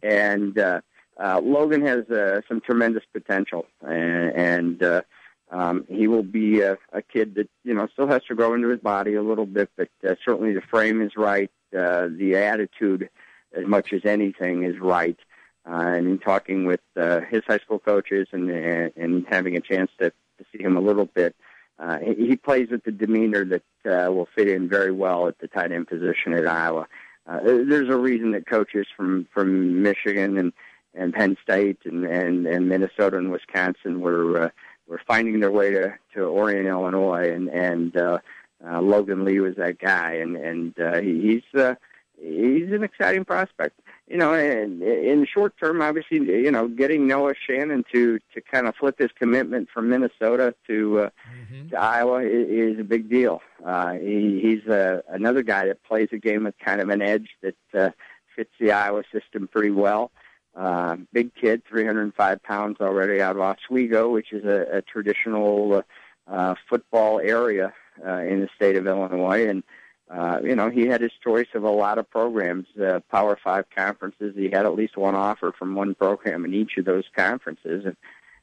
and uh, uh, Logan has uh, some tremendous potential, and, and uh, um, he will be a, a kid that you know still has to grow into his body a little bit, but uh, certainly the frame is right, uh, the attitude, as much as anything, is right. Uh, and in talking with uh, his high school coaches and, and and having a chance to, to see him a little bit, uh, he, he plays with the demeanor that uh, will fit in very well at the tight end position at Iowa. Uh, there's a reason that coaches from from Michigan and and Penn State and and, and Minnesota and Wisconsin were uh, were finding their way to to Orion, Illinois, and and uh, uh, Logan Lee was that guy, and and uh, he's uh, he's an exciting prospect you know, in, in the short term, obviously, you know, getting Noah Shannon to to kind of flip his commitment from Minnesota to uh, mm-hmm. to Iowa is, is a big deal. Uh, he, he's uh, another guy that plays a game with kind of an edge that uh, fits the Iowa system pretty well. Uh, big kid, 305 pounds already out of Oswego, which is a, a traditional uh, uh, football area uh, in the state of Illinois, and uh, you know, he had his choice of a lot of programs, uh, Power Five conferences. He had at least one offer from one program in each of those conferences, and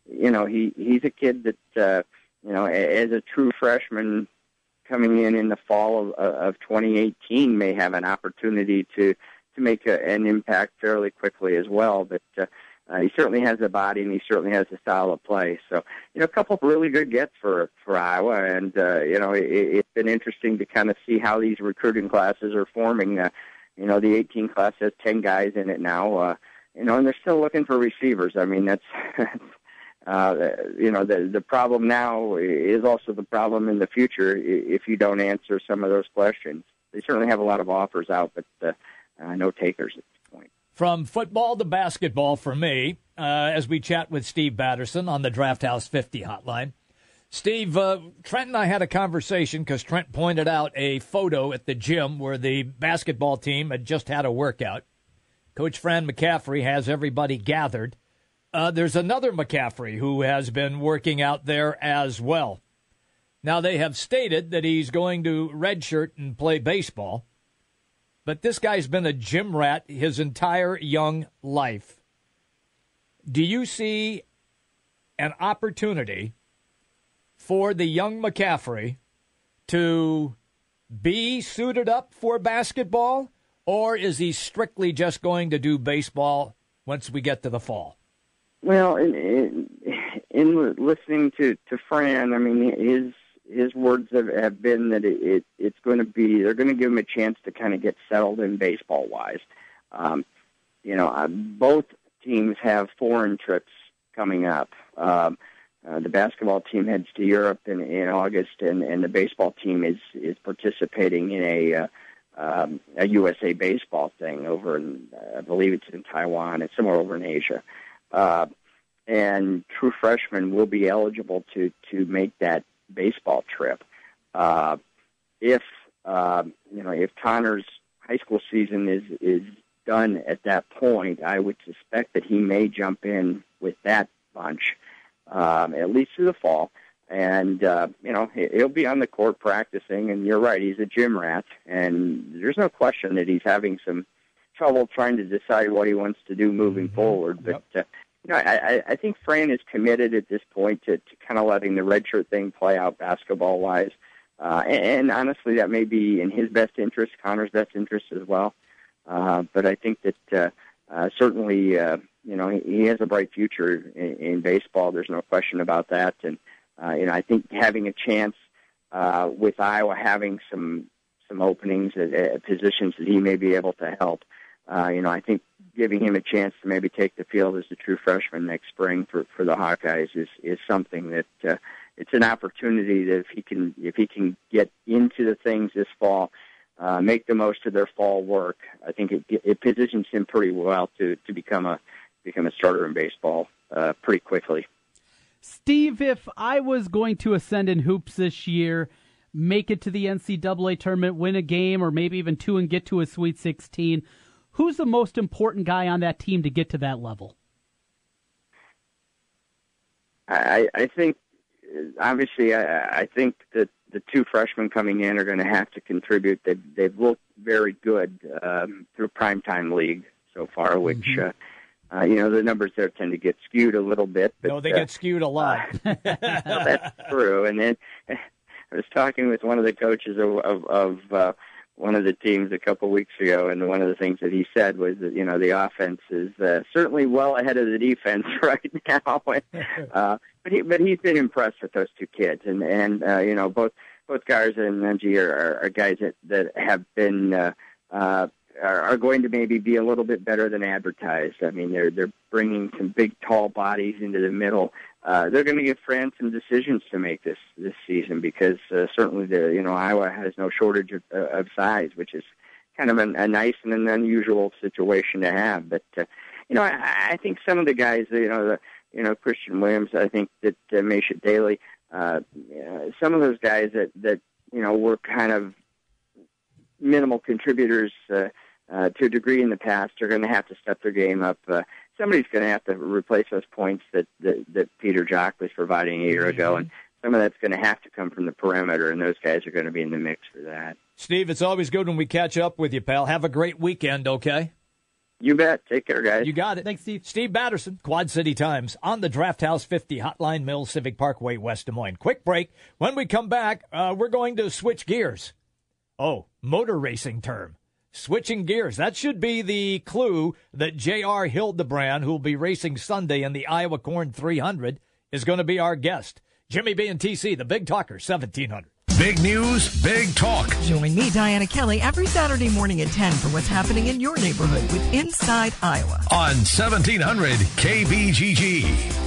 you know, he he's a kid that uh, you know, as a true freshman coming in in the fall of, of 2018, may have an opportunity to to make a, an impact fairly quickly as well. But uh, uh, he certainly has a body and he certainly has a style of play. So, you know, a couple of really good gets for for Iowa, and uh, you know, it, it's been interesting to kind of see how these recruiting classes are forming. Uh, you know, the 18 class has 10 guys in it now. Uh, you know, and they're still looking for receivers. I mean, that's. Uh, you know, the the problem now is also the problem in the future if you don't answer some of those questions. They certainly have a lot of offers out, but uh, uh, no takers. From football to basketball for me, uh, as we chat with Steve Batterson on the Draft House 50 hotline. Steve, uh, Trent and I had a conversation because Trent pointed out a photo at the gym where the basketball team had just had a workout. Coach Fran McCaffery has everybody gathered. Uh, there's another McCaffery who has been working out there as well. Now, they have stated that he's going to redshirt and play baseball but this guy's been a gym rat his entire young life. Do you see an opportunity for the young McCaffery to be suited up for basketball, or is he strictly just going to do baseball once we get to the fall? Well, in, in, in listening to to Fran, I mean his his words have, have been that it, it it's going to be they're going to give him a chance to kind of get settled in baseball wise. Um, you know, uh, both teams have foreign trips coming up. Um, uh, the basketball team heads to Europe in, in August, and, and the baseball team is is participating in a uh, um, a USA baseball thing over in uh, I believe it's in Taiwan. It's somewhere over in Asia. Uh, and true freshmen will be eligible to to make that baseball trip. Uh, if uh, you know if Connor's high school season is is done at that point, I would suspect that he may jump in with that bunch um, at least through the fall. And uh, you know he'll be on the court practicing. And you're right, he's a gym rat, and there's no question that he's having some trouble trying to decide what he wants to do moving mm-hmm. forward. But yep. uh, you know, I, I think Fran is committed at this point to, to kind of letting the redshirt thing play out basketball wise. Uh, and, and honestly, that may be in his best interest, Connor's best interest as well. Uh, but I think that uh, uh, certainly, uh, you know, he, he has a bright future in, in baseball. There's no question about that. And uh, you know, I think having a chance uh, with Iowa having some some openings at, at positions that he may be able to help. Uh, you know, I think giving him a chance to maybe take the field as a true freshman next spring for for the Hawkeyes is is something that uh, it's an opportunity that if he can if he can get into the things this fall, uh, make the most of their fall work. I think it, it positions him pretty well to to become a become a starter in baseball uh, pretty quickly. Steve, if I was going to ascend in hoops this year, make it to the NCAA tournament, win a game, or maybe even two, and get to a Sweet 16 Who's the most important guy on that team to get to that level? I, I think, obviously, I, I think that the two freshmen coming in are going to have to contribute. They've, they've looked very good um, through primetime league so far, which. Mm-hmm. Uh, uh, you know, the numbers there tend to get skewed a little bit. But, no, they uh, get skewed a lot. that's true. And then I was talking with one of the coaches of, of, of uh, one of the teams a couple weeks ago, and one of the things that he said was that you know the offense is uh, certainly well ahead of the defense right now. uh, but he but he's been impressed with those two kids, and and uh, you know both both Garza and Nunge are, are, are guys that that have been. Uh, uh, are, are going to maybe be a little bit better than advertised. I mean, they're they're bringing some big, tall bodies into the middle uh, they're going to give France some decisions to make this this season because uh, certainly the you know Iowa has no shortage of, uh, of size, which is kind of a, a nice and an unusual situation to have. But uh, you know, I, I think some of the guys, you know, the you know Christian Williams, I think that uh, Maishe Dailey, uh, uh, some of those guys that that you know were kind of minimal contributors. Uh, uh, to a degree in the past are going to have to step their game up. Uh, somebody's going to have to replace those points that, that, that Peter Jok was providing a year mm-hmm. ago, and some of that's going to have to come from the perimeter, and those guys are going to be in the mix for that. Steve, it's always good when we catch up with you, pal. Have a great weekend, okay? You bet. Take care, guys. You got it. Thanks, Steve. Steve Batterson, Quad City Times, on the Draft House 50 Hotline Mills Civic Parkway, West Des Moines. Quick break. When we come back, uh, we're going to switch gears. Oh, motor racing term switching gears. That should be the clue that J.R. Hildebrand, who will be racing Sunday in the Iowa Corn 300, is going to be our guest. Jimmy B and TC, the Big Talker, 1700. Big news, big talk. Join me, Diana Kelly, every Saturday morning at 10 for what's happening in your neighborhood with Inside Iowa. On 1700 KBGG.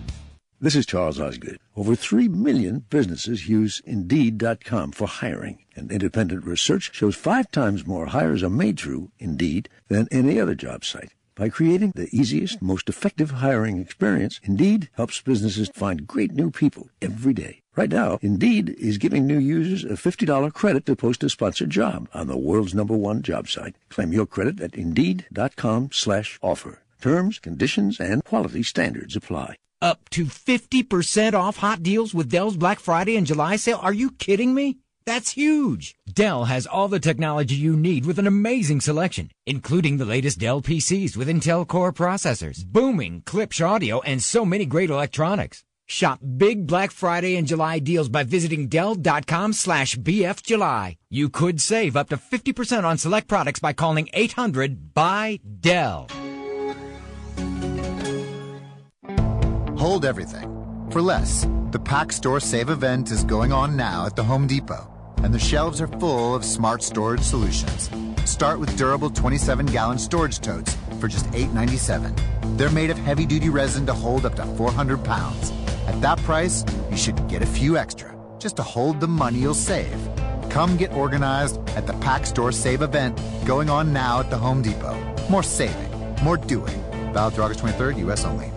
This is Charles Osgood. Over 3 million businesses use Indeed.com for hiring, and independent research shows five times more hires are made through Indeed than any other job site. By creating the easiest, most effective hiring experience, Indeed helps businesses find great new people every day. Right now, Indeed is giving new users a $50 credit to post a sponsored job on the world's number one job site. Claim your credit at Indeed.com slash offer. Terms, conditions, and quality standards apply. Up to 50% off hot deals with Dell's Black Friday and July sale. Are you kidding me? That's huge. Dell has all the technology you need with an amazing selection, including the latest Dell PCs with Intel Core processors, booming Klipsch audio, and so many great electronics. Shop big Black Friday and July deals by visiting Dell.com slash BFJuly. You could save up to 50% on select products by calling 800 by Dell. Hold everything. For less, the Pack Store Save event is going on now at the Home Depot, and the shelves are full of smart storage solutions. Start with durable 27 gallon storage totes for just $8.97. They're made of heavy duty resin to hold up to 400 pounds. At that price, you should get a few extra just to hold the money you'll save. Come get organized at the Pack Store Save event going on now at the Home Depot. More saving, more doing. Valid through August 23rd, U.S. only.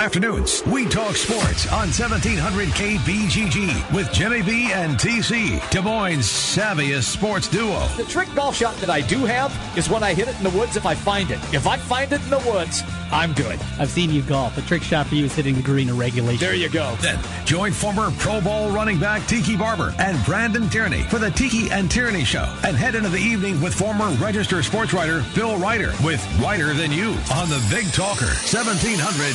Afternoons, we talk sports on 1700 KBGG with Jimmy B and TC, Des Moines' savviest sports duo. The trick golf shot that I do have is when I hit it in the woods if I find it. If I find it in the woods, I'm good. I've seen you golf. The trick shot for you is hitting the green in regulation. There you go. Then join former Pro Bowl running back Tiki Barber and Brandon Tierney for the Tiki and Tierney Show and head into the evening with former Register sports writer Bill Ryder with Ryder Than You on the Big Talker 1700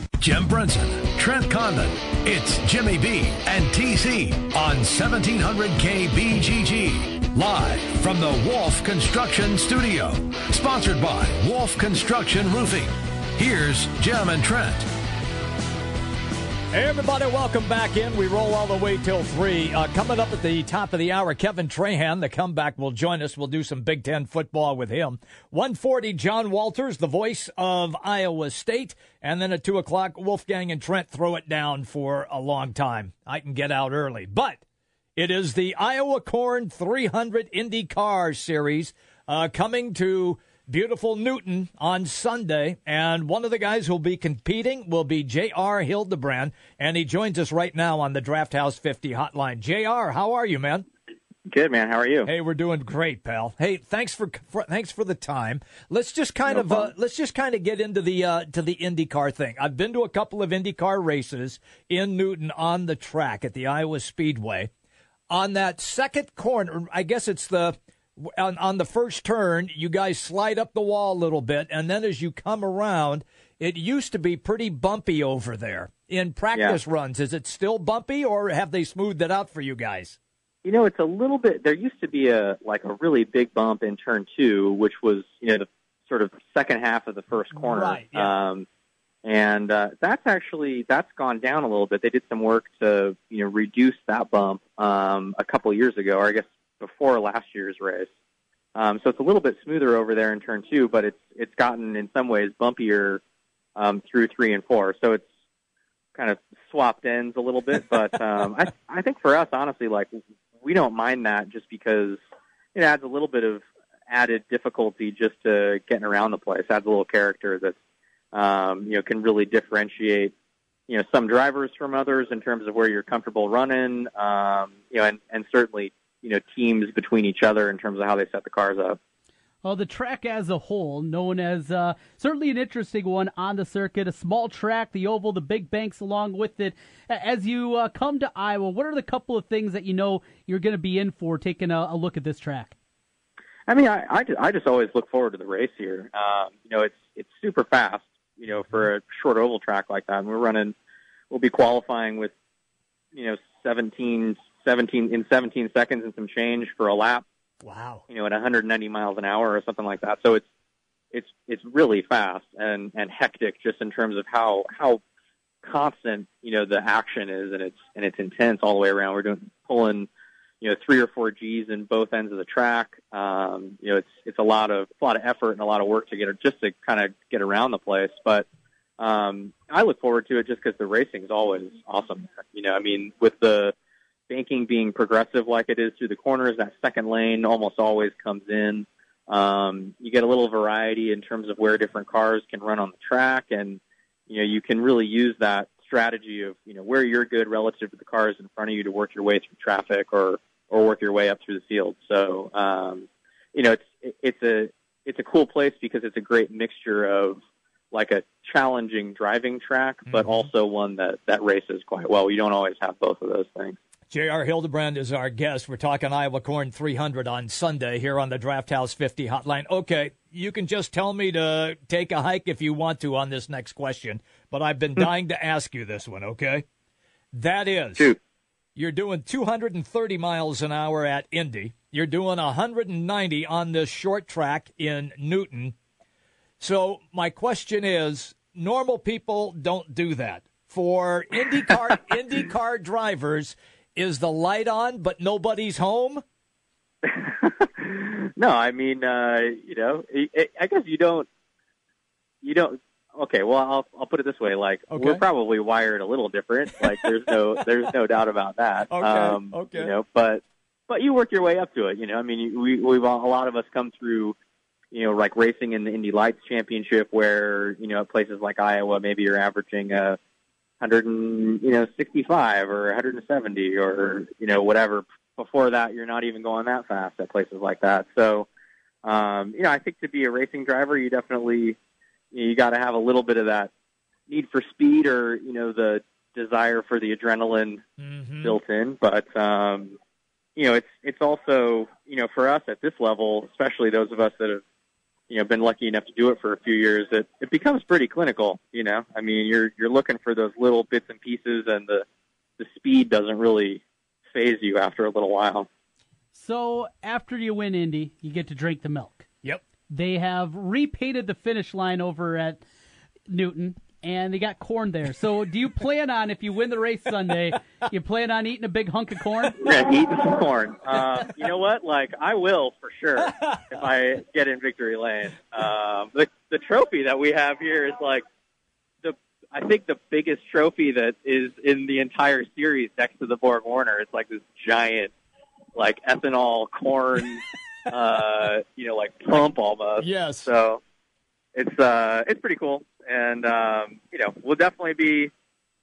Jim Brunson, Trent Condon. It's Jimmy B and TC on 1700 KBGG. Live from the Wolf Construction Studio. Sponsored by Wolf Construction Roofing. Here's Jim and Trent. Hey, everybody, welcome back in. We roll all the way till 3. Uh, coming up at the top of the hour, Kevin Trahan, the comeback, will join us. We'll do some Big Ten football with him. 140, John Walters, the voice of Iowa State. And then at 2 o'clock, Wolfgang and Trent throw it down for a long time. I can get out early. But it is the Iowa Corn 300 Indy Car Series uh, coming to beautiful Newton on Sunday. And one of the guys who'll be competing will be J.R. Hildebrand. And he joins us right now on the Draft House 50 hotline. J.R., how are you, man? Good man. How are you? Hey, we're doing great, pal. Hey, thanks for, for thanks for the time. Let's just kind No of uh, let's just kind of get into the uh, to the IndyCar thing. I've been to a couple of IndyCar races in Newton on the track at the Iowa Speedway. On that second corner, I guess it's the on, on the first turn, you guys slide up the wall a little bit, and then as you come around, it used to be pretty bumpy over there. In practice runs, is it still bumpy, or have they smoothed it out for you guys? You know, it's a little bit. There used to be a like a really big bump in turn two, which was you know the sort of second half of the first corner. Right, yeah. Um, and uh, that's actually that's gone down a little bit. They did some work to you know reduce that bump um, a couple years ago, or I guess before last year's race. Um, so it's a little bit smoother over there in turn two, but it's it's gotten in some ways bumpier um, through three and four. So it's kind of swapped ends a little bit. But um, I I think for us, honestly, like we don't mind that just because it adds a little bit of added difficulty just to getting around the place. Adds a little character that um, you know can really differentiate you know some drivers from others in terms of where you're comfortable running. Um, you know, and and certainly you know teams between each other in terms of how they set the cars up. Well, the track as a whole, known as uh, certainly an interesting one on the circuit, a small track, the oval, the big banks along with it. As you uh, come to Iowa, what are the couple of things that you know you're going to be in for taking a, a, look at this track? I mean, I, I, just, I just always look forward to the race here. Um, you know, it's it's super fast. You know, for a short oval track like that, and we're running, we'll be qualifying with, you know, 17, 17 in 17 seconds and some change for a lap Wow. You know, at 190 miles an hour or something like that. So it's it's it's really fast and and hectic just in terms of how how constant you know the action is and it's and it's intense all the way around. We're doing pulling you know three or four G's in both ends of the track. Um, you know, it's it's a lot of a lot of effort and a lot of work to get just to kind of get around the place, but. Um, I look forward to it just because the racing is always awesome. You know, I mean, with the banking being progressive like it is through the corners, that second lane almost always comes in. Um, you get a little variety in terms of where different cars can run on the track, and you know you can really use that strategy of you know where you're good relative to the cars in front of you to work your way through traffic or or work your way up through the field. So um, you know it's it's a it's a cool place because it's a great mixture of like a challenging driving track, but Mm-hmm. also one that that races quite well. You don't always have both of those things. J.R. Hildebrand is our guest. We're talking Iowa Corn 300 on Sunday here on the Draft House 50 hotline. Okay, you can just tell me to take a hike if you want to on this next question, but I've been hmm. dying to ask you this one, okay? That is, you're doing 230 miles an hour at Indy. You're doing 190 on this short track in Newton. So my question is, normal people don't do that. For IndyCar IndyCar drivers, is the light on but nobody's home? No, I mean, uh, you know, I, I guess you don't, you don't. Okay, well, I'll I'll put it this way: like Okay. we're probably wired a little different. Like there's no there's no doubt about that. Okay, Um, okay. You know, but but you work your way up to it. You know, I mean, we we've all, a lot of us come through. You know, like racing in the Indy Lights Championship, where you know at places like Iowa, maybe you're averaging a hundred and you know sixty five or 170 or you know whatever. Before that, you're not even going that fast at places like that. So, um, you know, I think to be a racing driver, you definitely you got to have a little bit of that need for speed or you know the desire for the adrenaline built in. But um, you know, it's it's also you know for us at this level, especially those of us that have you know been lucky enough to do it for a few years, it it becomes pretty clinical. You know, I mean, you're you're looking for those little bits and pieces, and the the speed doesn't really faze you after a little while. So after you win Indy, you get to drink the milk. Yep. They have repainted the finish line over at Newton, and they got corn there. So do you plan on, if you win the race Sunday, you plan on eating a big hunk of corn? Yeah, eating some corn. Uh, you know what? Like I will for sure if I get in victory lane. Um, the the trophy that we have here is like the I think the biggest trophy that is in the entire series next to the Borg Warner. It's like this giant, like ethanol corn, uh, you know, like pump almost. Yes. So it's uh it's pretty cool, and um, you know we'll definitely be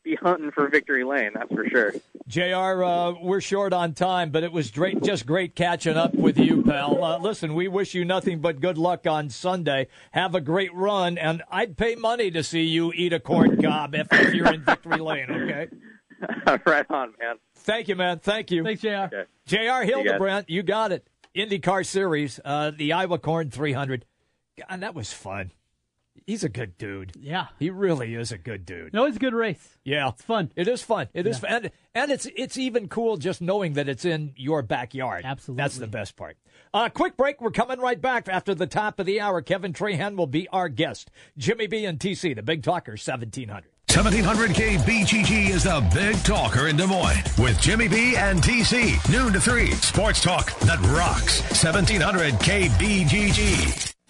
be hunting for victory lane. That's for sure. JR, uh, we're short on time, but it was great, just great catching up with you, pal. Uh, listen, we wish you nothing but good luck on Sunday. Have a great run, and I'd pay money to see you eat a corn cob if, if you're in victory lane, okay? right on, man. Thank you, man. Thank you. Thanks, JR. JR Hildebrand, you got it. IndyCar Series, uh, the Iowa Corn 300. God, that was fun. He's a good dude. Yeah. He really is a good dude. No, it's a good race. Yeah, it's fun. It is fun. It is Yeah. fun, and, and it's it's even cool just knowing that it's in your backyard. Absolutely, that's the best part. Uh, quick break. We're coming right back after the top of the hour. Kevin Trahan will be our guest. Jimmy B and TC, the Big Talker, seventeen hundred. 1700 KBGG is the big talker in Des Moines with Jimmy B and TC. Noon to 3. Sports talk that rocks. 1700 KBGG.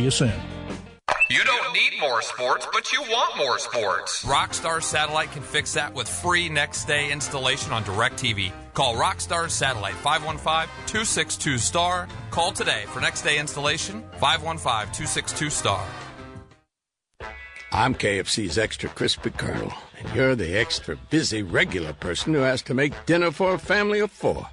you soon. You don't need more sports, but you want more sports. Rockstar Satellite can fix that with free next day installation on DirecTV. Call Rockstar Satellite 515 262 STAR. Call today for next day installation 515 262 STAR. I'm KFC's extra crispy colonel, and you're the extra busy regular person who has to make dinner for a family of four.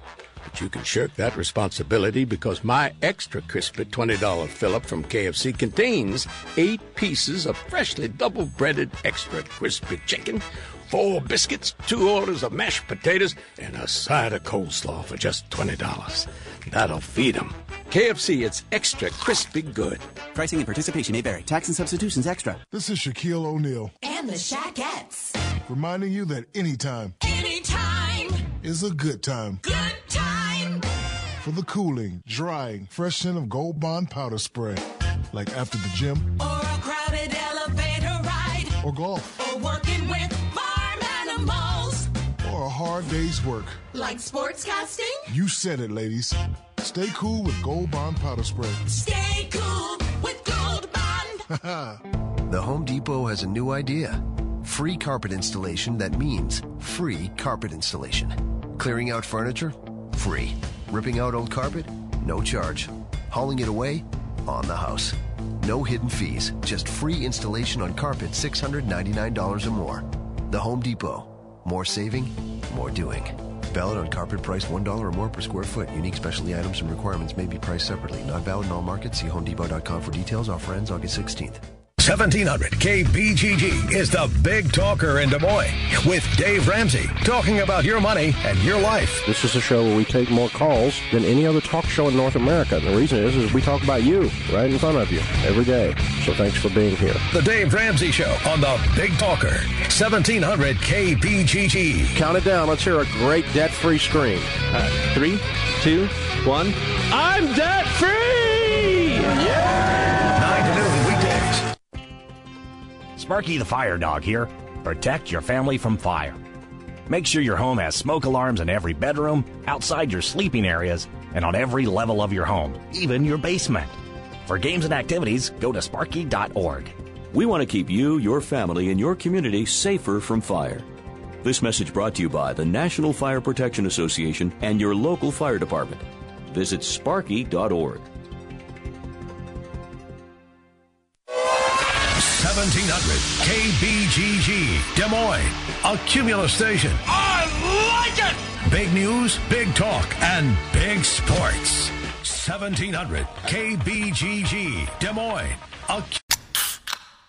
But you can shirk that responsibility because my extra crispy $20 fill up from KFC contains eight pieces of freshly double breaded extra crispy chicken, four biscuits, two orders of mashed potatoes, and a side of coleslaw for just $20. That'll feed 'em. KFC, it's extra crispy good. Pricing and participation may vary. Tax and substitutions extra. This is Shaquille O'Neal. And the Shaquettes. Reminding you that anytime. Anytime. Is a good time. Good time. For the cooling, drying, fresh scent of Gold Bond powder spray. Like after the gym. Or a crowded elevator ride. Or golf. Or working with farm animals. Or a hard day's work. Like sportscasting. You said it, ladies. Stay cool with Gold Bond powder spray. Stay cool with Gold Bond. the Home Depot has a new idea. Free carpet installation that means free carpet installation. Clearing out furniture? Free. Ripping out old carpet? No charge. Hauling it away? On the house. No hidden fees, just free installation on carpet $699 or more. The Home Depot. More saving, more doing. Valid on carpet price $1 or more per square foot. Unique specialty items and requirements may be priced separately. Not valid in all markets. See homedepot.com for details. Offer ends August 16th. 1700 KBGG is the big talker in Des Moines with Dave Ramsey talking about your money and your life. This is a show where we take more calls than any other talk show in North America. The reason is, is we talk about you right in front of you every day. So thanks for being here. The Dave Ramsey Show on the Big Talker, 1700 KBGG. Count it down. Let's hear a great debt-free scream. Uh, three, two, one. I'm debt-free! Sparky the Fire Dog here. Protect your family from fire. Make sure your home has smoke alarms in every bedroom, outside your sleeping areas, and on every level of your home, even your basement. For games and activities, go to sparky.org. We want to keep you, your family, and your community safer from fire. This message brought to you by the National Fire Protection Association and your local fire department. Visit sparky.org. 1700 KBGG, Des Moines, a Cumulus station. I like it! Big news, big talk, and big sports. 1700 KBGG, Des Moines, a